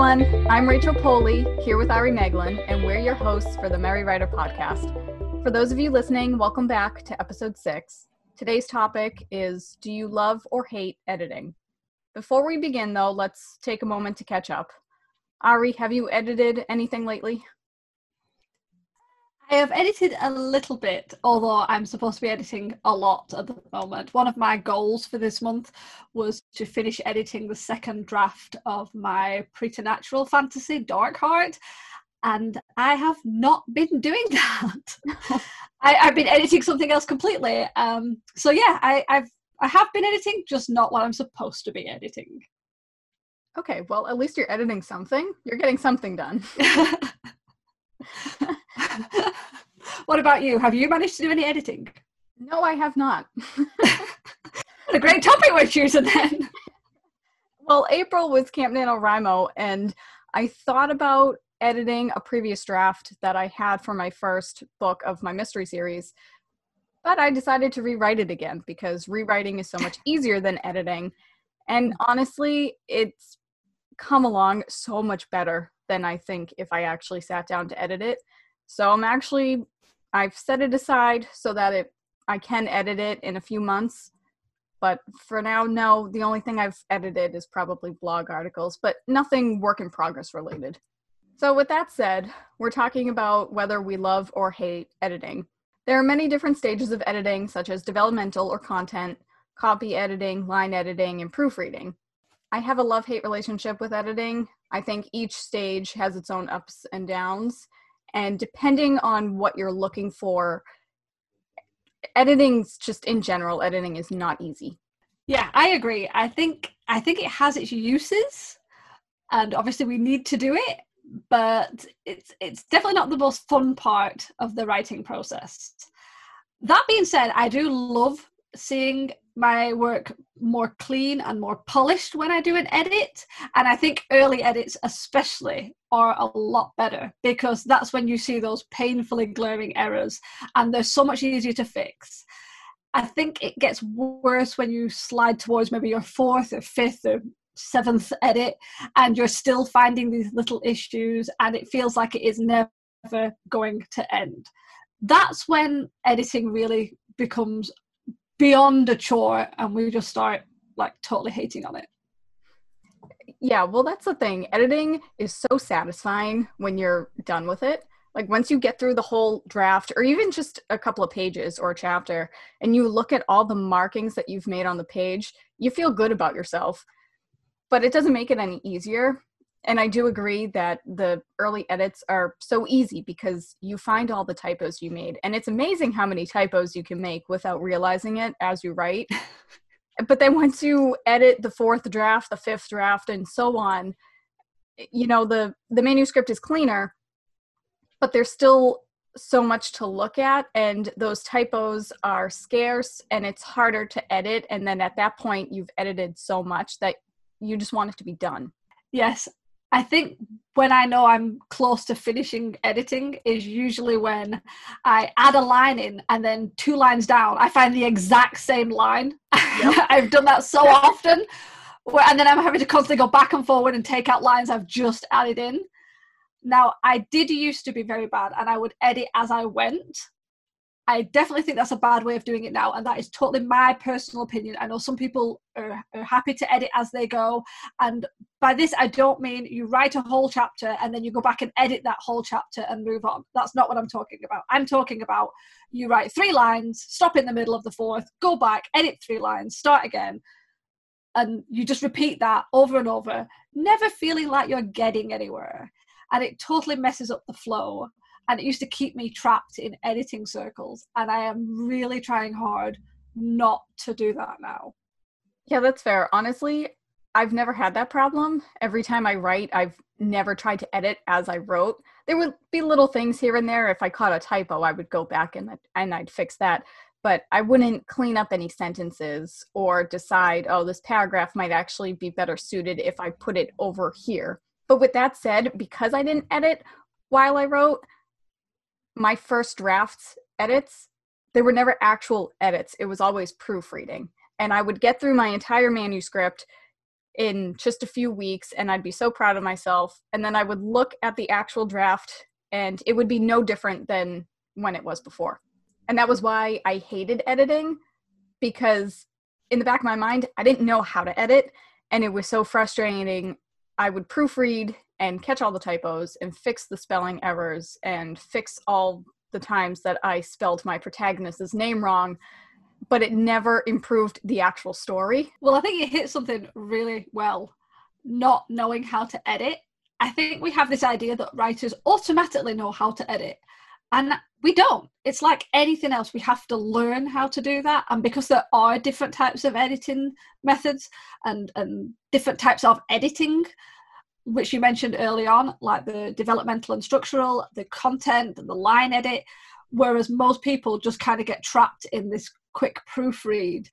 everyone. I'm Rachel Poley here with Ari Meglin, and we're your hosts for the Merry Writer podcast. For those of you listening, welcome back to episode six. Today's topic is Do you love or hate editing? Before we begin, though, let's take a moment to catch up. Ari, have you edited anything lately? I have edited a little bit, although I'm supposed to be editing a lot at the moment. One of my goals for this month was to finish editing the second draft of my preternatural fantasy, Dark Heart, and I have not been doing that. I, have been editing something else completely. Um, so yeah, I, I've I have been editing, just not what I'm supposed to be editing. Okay, well, at least you're editing something. You're getting something done. what about you? Have you managed to do any editing? No, I have not. a great topic we're choosing then. Well, April was Camp NaNoWriMo, and I thought about editing a previous draft that I had for my first book of my mystery series, but I decided to rewrite it again because rewriting is so much easier than editing. And mm-hmm. honestly, it's come along so much better than I think if I actually sat down to edit it. So I'm actually I've set it aside so that it I can edit it in a few months. But for now, no, the only thing I've edited is probably blog articles, but nothing work in progress related. So, with that said, we're talking about whether we love or hate editing. There are many different stages of editing, such as developmental or content, copy editing, line editing, and proofreading. I have a love hate relationship with editing. I think each stage has its own ups and downs. And depending on what you're looking for, editing's just in general, editing is not easy. Yeah, I agree. I think I think it has its uses and obviously we need to do it, but it's it's definitely not the most fun part of the writing process. That being said, I do love seeing my work more clean and more polished when I do an edit. And I think early edits, especially, are a lot better because that's when you see those painfully glaring errors and they're so much easier to fix. I think it gets worse when you slide towards maybe your fourth or fifth or seventh edit and you're still finding these little issues and it feels like it is never going to end. That's when editing really becomes beyond a chore and we just start like totally hating on it. Yeah well that's the thing. Editing is so satisfying when you're done with it. Like once you get through the whole draft or even just a couple of pages or a chapter and you look at all the markings that you've made on the page you feel good about yourself. But it doesn't make it any easier and I do agree that the early edits are so easy because you find all the typos you made. And it's amazing how many typos you can make without realizing it as you write. but then once you edit the fourth draft, the fifth draft, and so on, you know, the, the manuscript is cleaner, but there's still so much to look at and those typos are scarce and it's harder to edit and then at that point you've edited so much that you just want it to be done yes I think when I know I'm close to finishing editing is usually when I add a line in and then two lines down, I find the exact same line. Yep. I've done that so often. And then I'm having to constantly go back and forward and take out lines I've just added in. Now, I did used to be very bad and I would edit as I went. I definitely think that's a bad way of doing it now, and that is totally my personal opinion. I know some people are, are, happy to edit as they go, and by this I don't mean you write a whole chapter and then you go back and edit that whole chapter and move on. That's not what I'm talking about. I'm talking about you write three lines, stop in the middle of the fourth, go back, edit three lines, start again, and you just repeat that over and over, never feeling like you're getting anywhere, and it totally messes up the flow and it used to keep me trapped in editing circles and i am really trying hard not to do that now. Yeah that's fair. Honestly i've never had that problem. Every time i write i've never tried to edit as i wrote. There would be little things here and there. If i caught a typo i would go back and, and i'd fix that. But i wouldn't clean up any sentences or decide oh this paragraph might actually be better suited if i put it over here. But with that said because i didn't edit while i wrote my first drafts edits, they were never actual edits. It was always proofreading. And I would get through my entire manuscript in just a few weeks and I'd be so proud of myself. And then I would look at the actual draft and it would be no different than when it was before. And that was why I hated editing because in the back of my mind, I didn't know how to edit. And it was so frustrating. I would proofread and catch all the typos and fix the spelling errors and fix all the times that I spelled my protagonist's name wrong, but it never improved the actual story. Well, I think you hit something really well, not knowing how to edit. I think we have this idea that writers automatically know how to edit, and we don't. It's like anything else, we have to learn how to do that. And because there are different types of editing methods and, and different types of editing, which you mentioned early on, like the developmental and structural, the content, and the line edit, whereas most people just kind of get trapped in this quick proofread.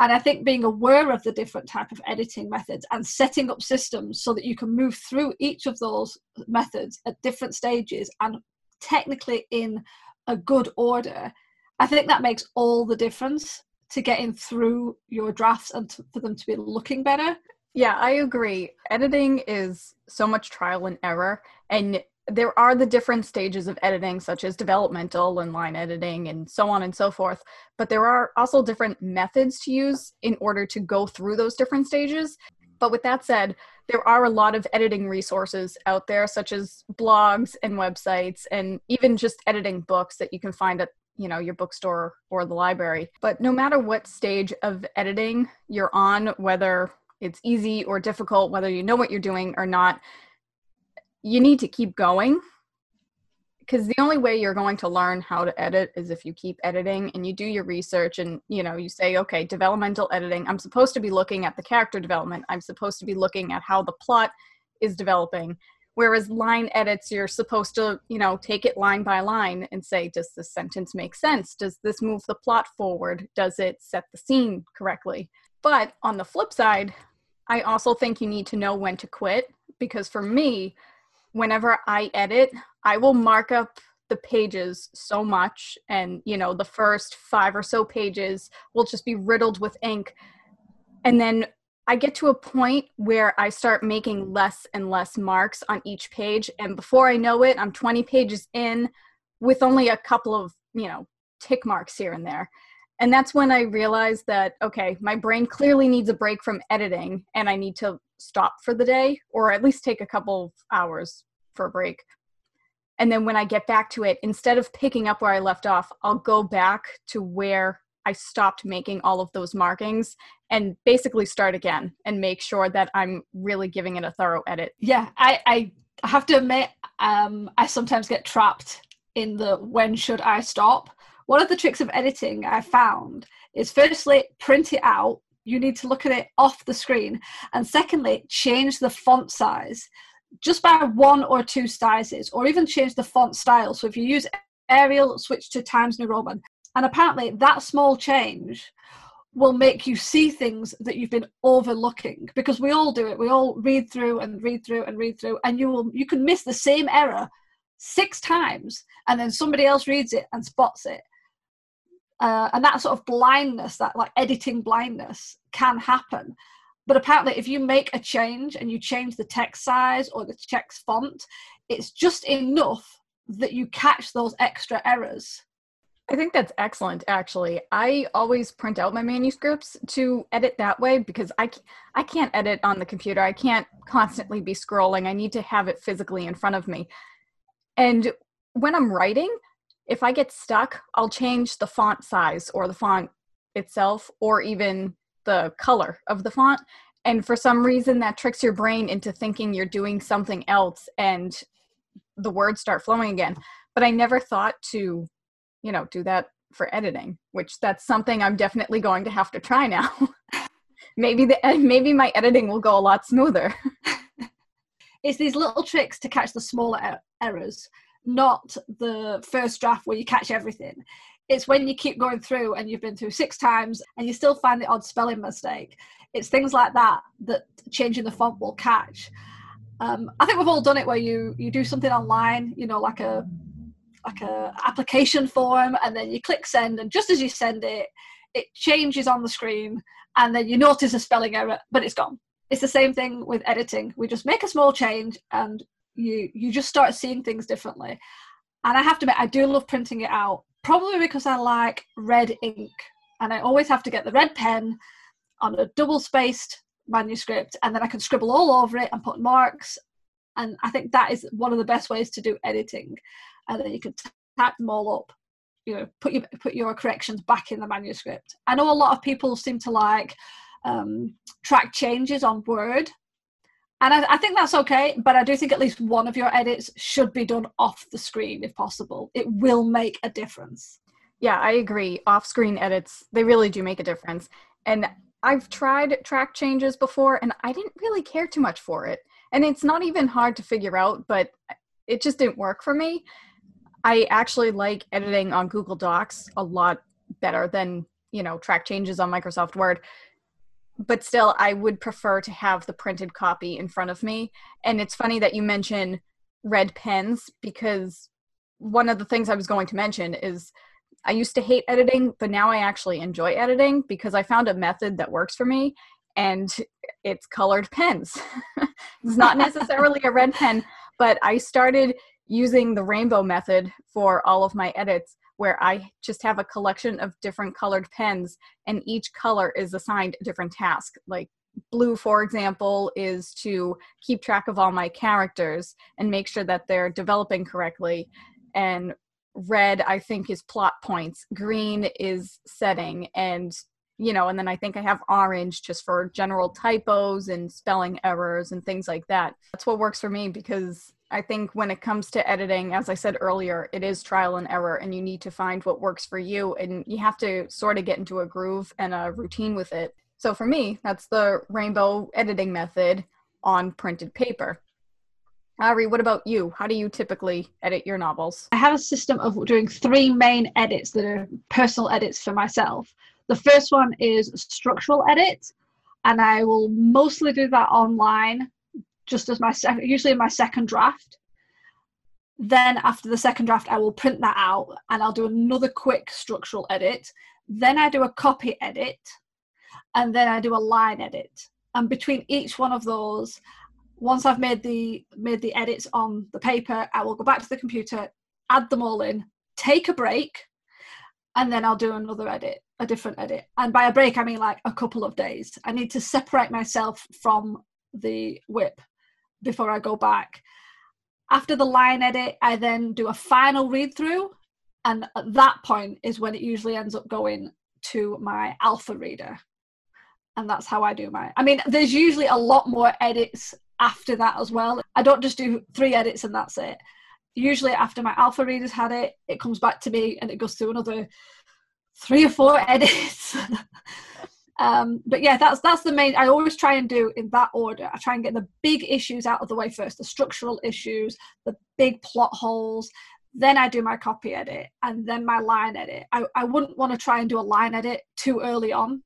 And I think being aware of the different type of editing methods and setting up systems so that you can move through each of those methods at different stages and technically in a good order, I think that makes all the difference to getting through your drafts and to, for them to be looking better. Yeah, I agree. Editing is so much trial and error, and there are the different stages of editing, such as developmental and line editing, and so on and so forth. But there are also different methods to use in order to go through those different stages. But with that said, there are a lot of editing resources out there, such as blogs and websites, and even just editing books that you can find at you know your bookstore or the library. But no matter what stage of editing you're on, whether it's easy or difficult, whether you know what you're doing or not, you need to keep going. Because the only way you're going to learn how to edit is if you keep editing and you do your research and you know you say okay developmental editing. I'm supposed to be looking at the character development. I'm supposed to be looking at how the plot is developing. Whereas line edits you're supposed to you know take it line by line and say does this sentence make sense? Does this move the plot forward? Does it set the scene correctly but on the flip side i also think you need to know when to quit because for me whenever I edit, I will mark up the pages so much and you know the first 5 or so pages will just be riddled with ink. And then I get to a point where I start making less and less marks on each page. And before I know it I'm 20 pages in with only a couple of you know tick marks here and there and that's when I realized that okay my brain clearly needs a break from editing and I need to stop for the day or at least take a couple of hours for a break. And then when I get back to it, instead of picking up where I left off, I'll go back to where I stopped making all of those markings and basically start again and make sure that I'm really giving it a thorough edit. Yeah, I, I have to admit, um, I sometimes get trapped in the when should I stop. One of the tricks of editing I found is firstly, print it out you need to look at it off the screen. And secondly, change the font size just by one or two sizes, or even change the font style. So if you use Arial, switch to Times New Roman. And apparently, that small change will make you see things that you've been overlooking because we all do it. We all read through and read through and read through, and you will you can miss the same error six times, and then somebody else reads it and spots it uh, and that sort of blindness that like editing blindness can happen but apparently if you make a change and you change the text size or the text font it's just enough that you catch those extra errors I think that's excellent actually. I always print out my manuscripts to edit that way because I I can't edit on the computer. I can't constantly be scrolling. I need to have it physically in front of me. And when I'm writing, if I get stuck, I'll change the font size or the font itself or even the color of the font. And for some reason, that tricks your brain into thinking you're doing something else and the words start flowing again. But I never thought to, you know, do that for editing, which that's something I'm definitely going to have to try now. maybe the maybe my editing will go a lot smoother. it's these little tricks to catch the smaller er- errors not the first draft where you catch everything. It's when you keep going through and you've been through six times and you still find the odd spelling mistake. It's things like that that changing the font will catch. Um, I think we've all done it where you you do something online, you know, like a like a application form, and then you click send, and just as you send it, it changes on the screen, and then you notice a spelling error, but it's gone. it's the same thing with editing. We just make a small change and you you just start seeing things differently. And I have to admit, I do love printing it out, probably because I like red ink. And I always have to get the red pen on a double spaced manuscript and then I can scribble all over it and put marks. And I think that is one of the best ways to do editing. And then you can type them all up, you know, put your put your corrections back in the manuscript. I know a lot of people seem to like um, track changes on Word. And I, I think that's okay, but I do think at least one of your edits should be done off the screen if possible. It will make a difference. Yeah, I agree. Off screen edits, they really do make a difference. And I've tried track changes before and I didn't really care too much for it. And it's not even hard to figure out, but it just didn't work for me. I actually like editing on Google Docs a lot better than, you know, track changes on Microsoft Word. But still, I would prefer to have the printed copy in front of me. And it's funny that you mention red pens because one of the things I was going to mention is I used to hate editing, but now I actually enjoy editing because I found a method that works for me and it's colored pens. it's not necessarily a red pen, but I started using the rainbow method for all of my edits where I just have a collection of different colored pens and each color is assigned a different task. Like blue, for example, is to keep track of all my characters and make sure that they're developing correctly. And red i think is plot points green is setting and you know and then i think i have orange just for general typos and spelling errors and things like that that's what works for me because i think when it comes to editing as i said earlier it is trial and error and you need to find what works for you and you have to sort of get into a groove and a routine with it so for me that's the rainbow editing method on printed paper Ari, what about you? How do you typically edit your novels? I have a system of doing three main edits that are personal edits for myself. The first one is structural edit, and I will mostly do that online, just as my second, usually in my second draft. Then after the second draft, I will print that out and I'll do another quick structural edit. Then I do a copy edit, and then I do a line edit. And between each one of those, once I've made the made the edits on the paper, I will go back to the computer, add them all in, take a break, and then I'll do another edit, a different edit. And by a break, I mean like a couple of days. I need to separate myself from the WIP before I go back. After the line edit, I then do a final read through, and at that point is when it usually ends up going to my alpha reader and that's how I do my. I mean, there's usually a lot more edits after that as well. I don't just do three edits and that's it. Usually, after my alpha readers had it, it comes back to me and it goes through another three or four edits. Um, but yeah, that's that's the main. I always try and do in that order. I try and get the big issues out of the way first, the structural issues, the big plot holes. Then I do my copy edit and then my line edit. I, I wouldn't want to try and do a line edit too early on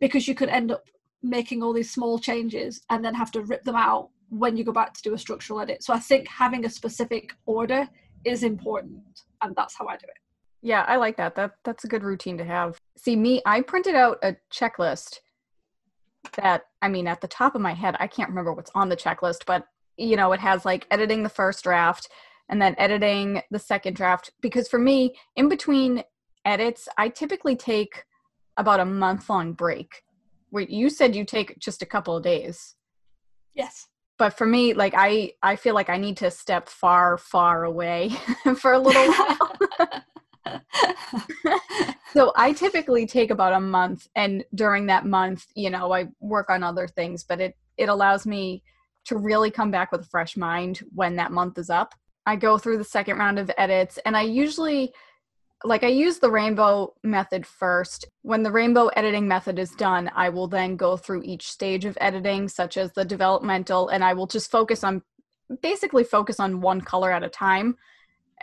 because you could end up making all these small changes and then have to rip them out when you go back to do a structural edit. So I think having a specific order is important, and that's how I do it. Yeah, I like that. That that's a good routine to have. See, me, I printed out a checklist that I mean, at the top of my head, I can't remember what's on the checklist, but you know, it has like editing the first draft and then editing the second draft. Because for me, in between edits, I typically take about a month long break. Wait you said you take just a couple of days. Yes. But for me like i i feel like i need to step far far away for a little while so i typically take about a month and during that month you know i work on other things but it it allows me to really come back with a fresh mind when that month is up i go through the second round of edits and i usually like I use the rainbow method first. When the rainbow editing method is done, I will then go through each stage of editing, such as the developmental, and I will just focus on basically focus on one color at a time.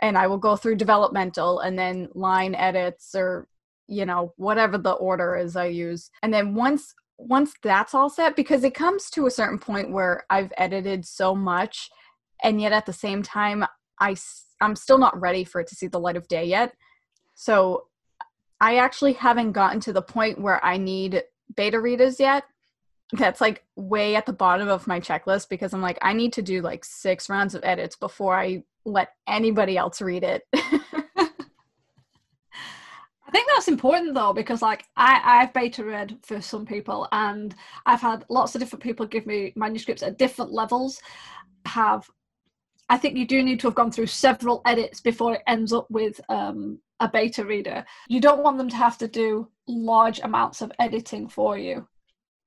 And I will go through developmental and then line edits or, you know, whatever the order is I use. And then once once that's all set, because it comes to a certain point where I've edited so much, and yet at the same time, I I'm still not ready for it to see the light of day yet so I actually haven't gotten to the point where I need beta readers yet. that's like way at the bottom of my checklist because I'm like, I need to do like six rounds of edits before I let anybody else read it. I think that's important though because like I I've beta read for some people and I've had lots of different people give me manuscripts at different levels. Have I think you do need to have gone through several edits before it ends up with um, a beta reader. You don't want them to have to do large amounts of editing for you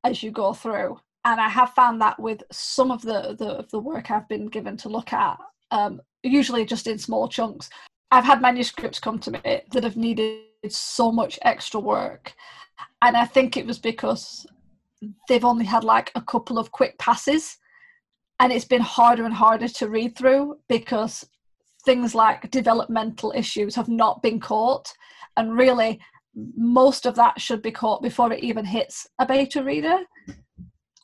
as you go through. And I have found that with some of the the, the work I've been given to look at, um, usually just in small chunks. I've had manuscripts come to me that have needed so much extra work. And I think it was because they've only had like a couple of quick passes and it's been harder and harder to read through because things like developmental issues have not been caught and really most of that should be caught before it even hits a beta reader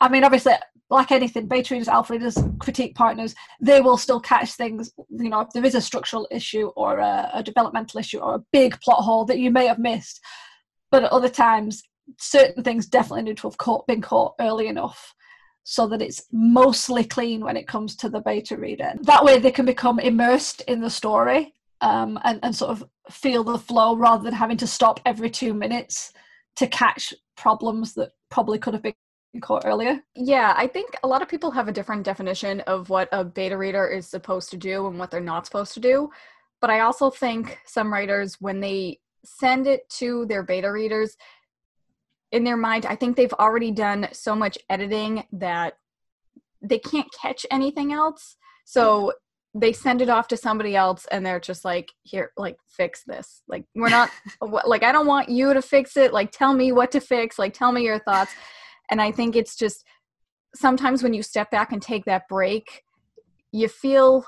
i mean obviously like anything beta readers alpha readers critique partners they will still catch things you know if there is a structural issue or a, a developmental issue or a big plot hole that you may have missed but at other times certain things definitely need to have caught, been caught early enough so that it's mostly clean when it comes to the beta reader. That way they can become immersed in the story um, and, and sort of feel the flow rather than having to stop every two minutes to catch problems that probably could have been caught earlier. Yeah, I think a lot of people have a different definition of what a beta reader is supposed to do and what they're not supposed to do. But I also think some writers, when they send it to their beta readers, in their mind, I think they've already done so much editing that they can't catch anything else. So they send it off to somebody else and they're just like, here, like, fix this. Like, we're not, like, I don't want you to fix it. Like, tell me what to fix. Like, tell me your thoughts. And I think it's just sometimes when you step back and take that break, you feel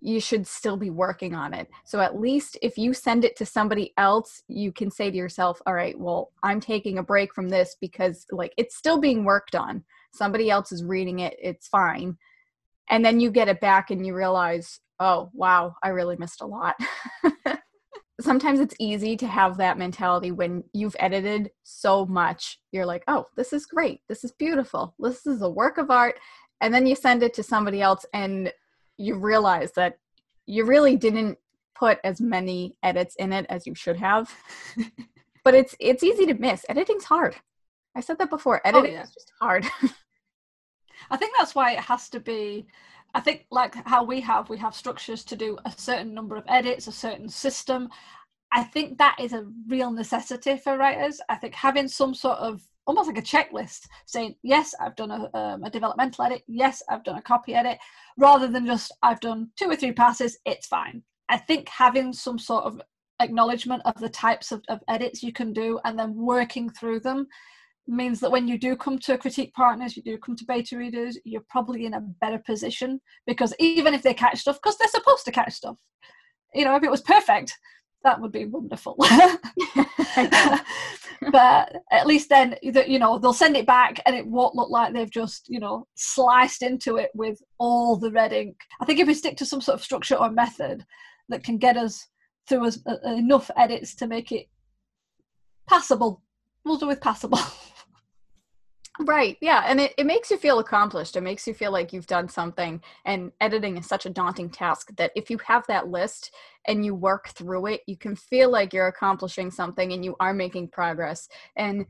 you should still be working on it. So at least if you send it to somebody else, you can say to yourself, all right, well, I'm taking a break from this because like it's still being worked on. Somebody else is reading it, it's fine. And then you get it back and you realize, oh, wow, I really missed a lot. Sometimes it's easy to have that mentality when you've edited so much. You're like, oh, this is great. This is beautiful. This is a work of art. And then you send it to somebody else and you realize that you really didn't put as many edits in it as you should have. but it's it's easy to miss. Editing's hard. I said that before. Oh, Editing oh, yeah. is just hard. I think that's why it has to be I think like how we have we have structures to do a certain number of edits, a certain system. I think that is a real necessity for writers. I think having some sort of almost like a checklist saying yes i've done a, um, a developmental edit yes i've done a copy edit rather than just i've done two or three passes it's fine i think having some sort of acknowledgement of the types of, of edits you can do and then working through them means that when you do come to critique partners, you do come to beta readers, you're probably in a better position because even if they catch stuff, because they're supposed to catch stuff, you know, if it was perfect, that would be wonderful. but at least then, you know, they'll send it back and it won't look like they've just, you know, sliced into it with all the red ink. I think if we stick to some sort of structure or method that can get us through as, uh, enough edits to make it passable, we'll do with passable. Right. Yeah. And it, it makes you feel accomplished. It makes you feel like you've done something. And editing is such a daunting task that if you have that list and you work through it, you can feel like you're accomplishing something and you are making progress. And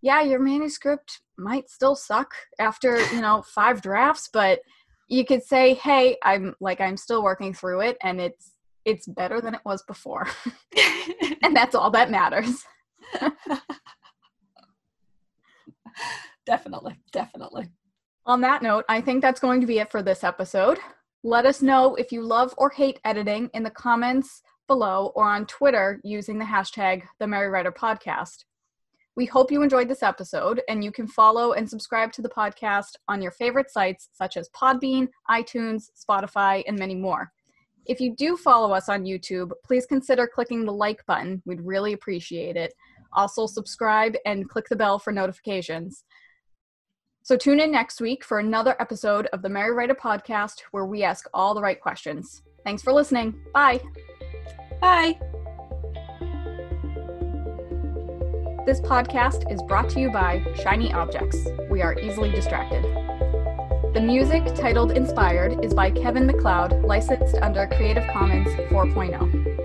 yeah, your manuscript might still suck after, you know, five drafts, but you could say, hey, I'm like, I'm still working through it and it's, it's better than it was before. and that's all that matters definitely, definitely. On that note, I think that's going to be it for this episode. Let us know if you love or hate editing in the comments below or on Twitter using the hashtag the Merry Writer Podcast. We hope you enjoyed this episode, and you can follow and subscribe to the podcast on your favorite sites such as Podbean, iTunes, Spotify, and many more. If you do follow us on YouTube, please consider clicking the like button. We'd really appreciate it. Also, subscribe and click the bell for notifications. So tune in next week for another episode of the Merry Writer podcast where we ask all the right questions. Thanks for listening. Bye. Bye. This podcast is brought to you by Shiny Objects. We are easily distracted. The music, titled Inspired, is by Kevin MacLeod, licensed under Creative Commons 4.0.